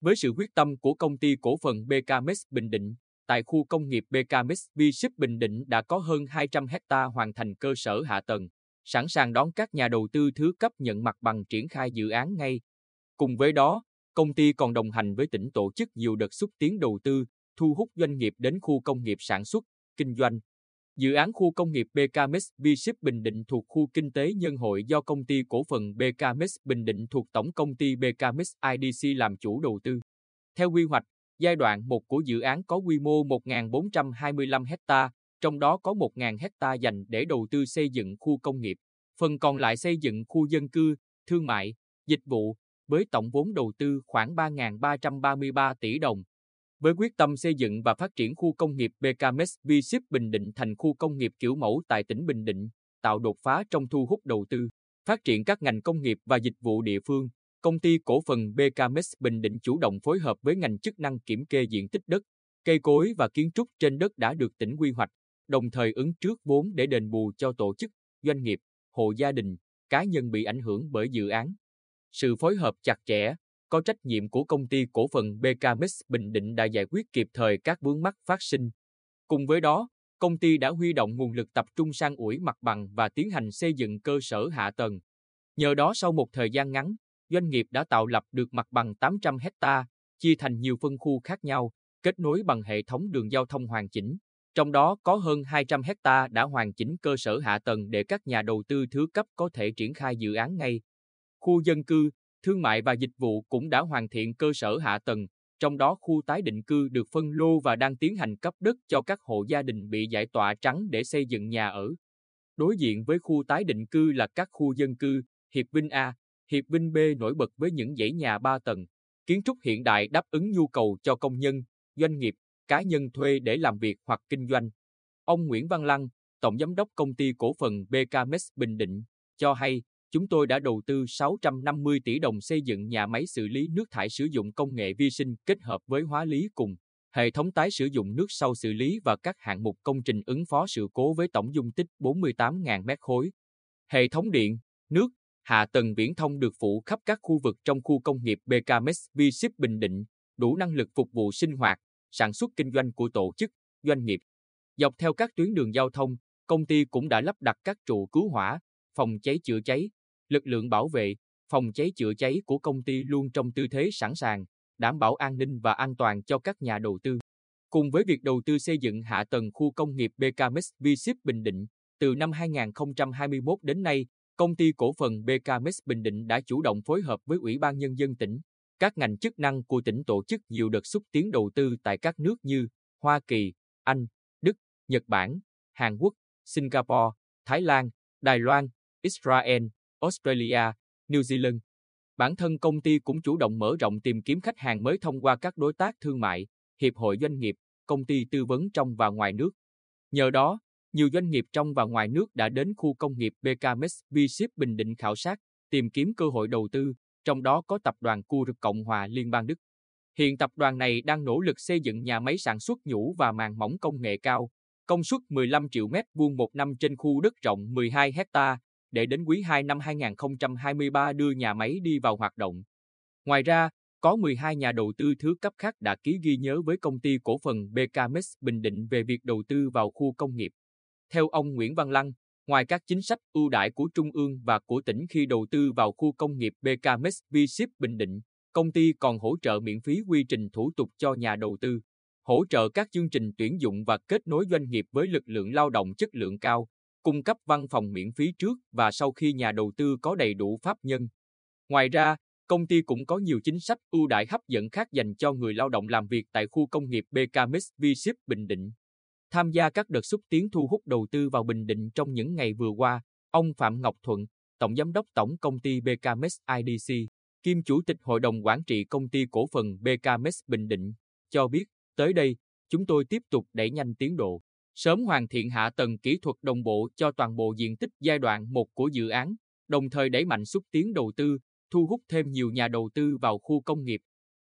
Với sự quyết tâm của công ty cổ phần BKMX Bình Định, tại khu công nghiệp BKMX V-Ship Bình Định đã có hơn 200 hecta hoàn thành cơ sở hạ tầng, sẵn sàng đón các nhà đầu tư thứ cấp nhận mặt bằng triển khai dự án ngay. Cùng với đó, công ty còn đồng hành với tỉnh tổ chức nhiều đợt xúc tiến đầu tư, thu hút doanh nghiệp đến khu công nghiệp sản xuất, kinh doanh. Dự án khu công nghiệp BKMX V-Ship Bình Định thuộc khu kinh tế nhân hội do công ty cổ phần BKMX Bình Định thuộc tổng công ty BKMX IDC làm chủ đầu tư. Theo quy hoạch, giai đoạn 1 của dự án có quy mô 1.425 ha, trong đó có 1.000 ha dành để đầu tư xây dựng khu công nghiệp, phần còn lại xây dựng khu dân cư, thương mại, dịch vụ, với tổng vốn đầu tư khoảng 3.333 tỷ đồng. Với quyết tâm xây dựng và phát triển khu công nghiệp BKMS V-Ship Bình Định thành khu công nghiệp kiểu mẫu tại tỉnh Bình Định, tạo đột phá trong thu hút đầu tư, phát triển các ngành công nghiệp và dịch vụ địa phương, công ty cổ phần BKMS Bình Định chủ động phối hợp với ngành chức năng kiểm kê diện tích đất, cây cối và kiến trúc trên đất đã được tỉnh quy hoạch, đồng thời ứng trước vốn để đền bù cho tổ chức, doanh nghiệp, hộ gia đình, cá nhân bị ảnh hưởng bởi dự án. Sự phối hợp chặt chẽ, có trách nhiệm của công ty cổ phần BKMX Bình Định đã giải quyết kịp thời các vướng mắc phát sinh. Cùng với đó, công ty đã huy động nguồn lực tập trung sang ủi mặt bằng và tiến hành xây dựng cơ sở hạ tầng. Nhờ đó sau một thời gian ngắn, doanh nghiệp đã tạo lập được mặt bằng 800 hecta, chia thành nhiều phân khu khác nhau, kết nối bằng hệ thống đường giao thông hoàn chỉnh. Trong đó có hơn 200 hecta đã hoàn chỉnh cơ sở hạ tầng để các nhà đầu tư thứ cấp có thể triển khai dự án ngay. Khu dân cư, thương mại và dịch vụ cũng đã hoàn thiện cơ sở hạ tầng, trong đó khu tái định cư được phân lô và đang tiến hành cấp đất cho các hộ gia đình bị giải tỏa trắng để xây dựng nhà ở. Đối diện với khu tái định cư là các khu dân cư, Hiệp Vinh A, Hiệp Vinh B nổi bật với những dãy nhà 3 tầng, kiến trúc hiện đại đáp ứng nhu cầu cho công nhân, doanh nghiệp, cá nhân thuê để làm việc hoặc kinh doanh. Ông Nguyễn Văn Lăng, Tổng Giám đốc Công ty Cổ phần BKMX Bình Định, cho hay, chúng tôi đã đầu tư 650 tỷ đồng xây dựng nhà máy xử lý nước thải sử dụng công nghệ vi sinh kết hợp với hóa lý cùng hệ thống tái sử dụng nước sau xử lý và các hạng mục công trình ứng phó sự cố với tổng dung tích 48.000 mét khối. Hệ thống điện, nước, hạ tầng viễn thông được phủ khắp các khu vực trong khu công nghiệp BKMX V-Ship Bình Định, đủ năng lực phục vụ sinh hoạt, sản xuất kinh doanh của tổ chức, doanh nghiệp. Dọc theo các tuyến đường giao thông, công ty cũng đã lắp đặt các trụ cứu hỏa, phòng cháy chữa cháy, lực lượng bảo vệ, phòng cháy chữa cháy của công ty luôn trong tư thế sẵn sàng, đảm bảo an ninh và an toàn cho các nhà đầu tư. Cùng với việc đầu tư xây dựng hạ tầng khu công nghiệp BKMX V-Ship Bình Định, từ năm 2021 đến nay, công ty cổ phần BKMX Bình Định đã chủ động phối hợp với Ủy ban Nhân dân tỉnh, các ngành chức năng của tỉnh tổ chức nhiều đợt xúc tiến đầu tư tại các nước như Hoa Kỳ, Anh, Đức, Nhật Bản, Hàn Quốc, Singapore, Thái Lan, Đài Loan, Israel, Australia, New Zealand. Bản thân công ty cũng chủ động mở rộng tìm kiếm khách hàng mới thông qua các đối tác thương mại, hiệp hội doanh nghiệp, công ty tư vấn trong và ngoài nước. Nhờ đó, nhiều doanh nghiệp trong và ngoài nước đã đến khu công nghiệp BKMX V-Ship Bình Định khảo sát, tìm kiếm cơ hội đầu tư, trong đó có tập đoàn Kur Cộng hòa Liên bang Đức. Hiện tập đoàn này đang nỗ lực xây dựng nhà máy sản xuất nhũ và màng mỏng công nghệ cao, công suất 15 triệu mét vuông một năm trên khu đất rộng 12 hecta, để đến quý 2 năm 2023 đưa nhà máy đi vào hoạt động. Ngoài ra, có 12 nhà đầu tư thứ cấp khác đã ký ghi nhớ với công ty cổ phần BKMX Bình Định về việc đầu tư vào khu công nghiệp. Theo ông Nguyễn Văn Lăng, ngoài các chính sách ưu đãi của Trung ương và của tỉnh khi đầu tư vào khu công nghiệp BKMX V-Ship Bình Định, công ty còn hỗ trợ miễn phí quy trình thủ tục cho nhà đầu tư, hỗ trợ các chương trình tuyển dụng và kết nối doanh nghiệp với lực lượng lao động chất lượng cao, cung cấp văn phòng miễn phí trước và sau khi nhà đầu tư có đầy đủ pháp nhân. Ngoài ra, công ty cũng có nhiều chính sách ưu đãi hấp dẫn khác dành cho người lao động làm việc tại khu công nghiệp BKMX V-Ship Bình Định. Tham gia các đợt xúc tiến thu hút đầu tư vào Bình Định trong những ngày vừa qua, ông Phạm Ngọc Thuận, Tổng Giám đốc Tổng Công ty BKMX IDC, kiêm Chủ tịch Hội đồng Quản trị Công ty Cổ phần BKMX Bình Định, cho biết, tới đây, chúng tôi tiếp tục đẩy nhanh tiến độ, sớm hoàn thiện hạ tầng kỹ thuật đồng bộ cho toàn bộ diện tích giai đoạn 1 của dự án, đồng thời đẩy mạnh xúc tiến đầu tư, thu hút thêm nhiều nhà đầu tư vào khu công nghiệp.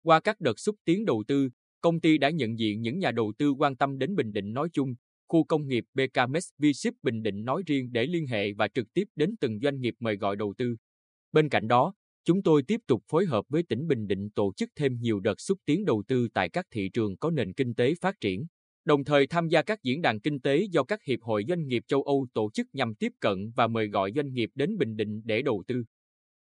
Qua các đợt xúc tiến đầu tư, công ty đã nhận diện những nhà đầu tư quan tâm đến Bình Định nói chung, khu công nghiệp BKMX V-Ship Bình Định nói riêng để liên hệ và trực tiếp đến từng doanh nghiệp mời gọi đầu tư. Bên cạnh đó, Chúng tôi tiếp tục phối hợp với tỉnh Bình Định tổ chức thêm nhiều đợt xúc tiến đầu tư tại các thị trường có nền kinh tế phát triển, đồng thời tham gia các diễn đàn kinh tế do các hiệp hội doanh nghiệp châu Âu tổ chức nhằm tiếp cận và mời gọi doanh nghiệp đến Bình Định để đầu tư.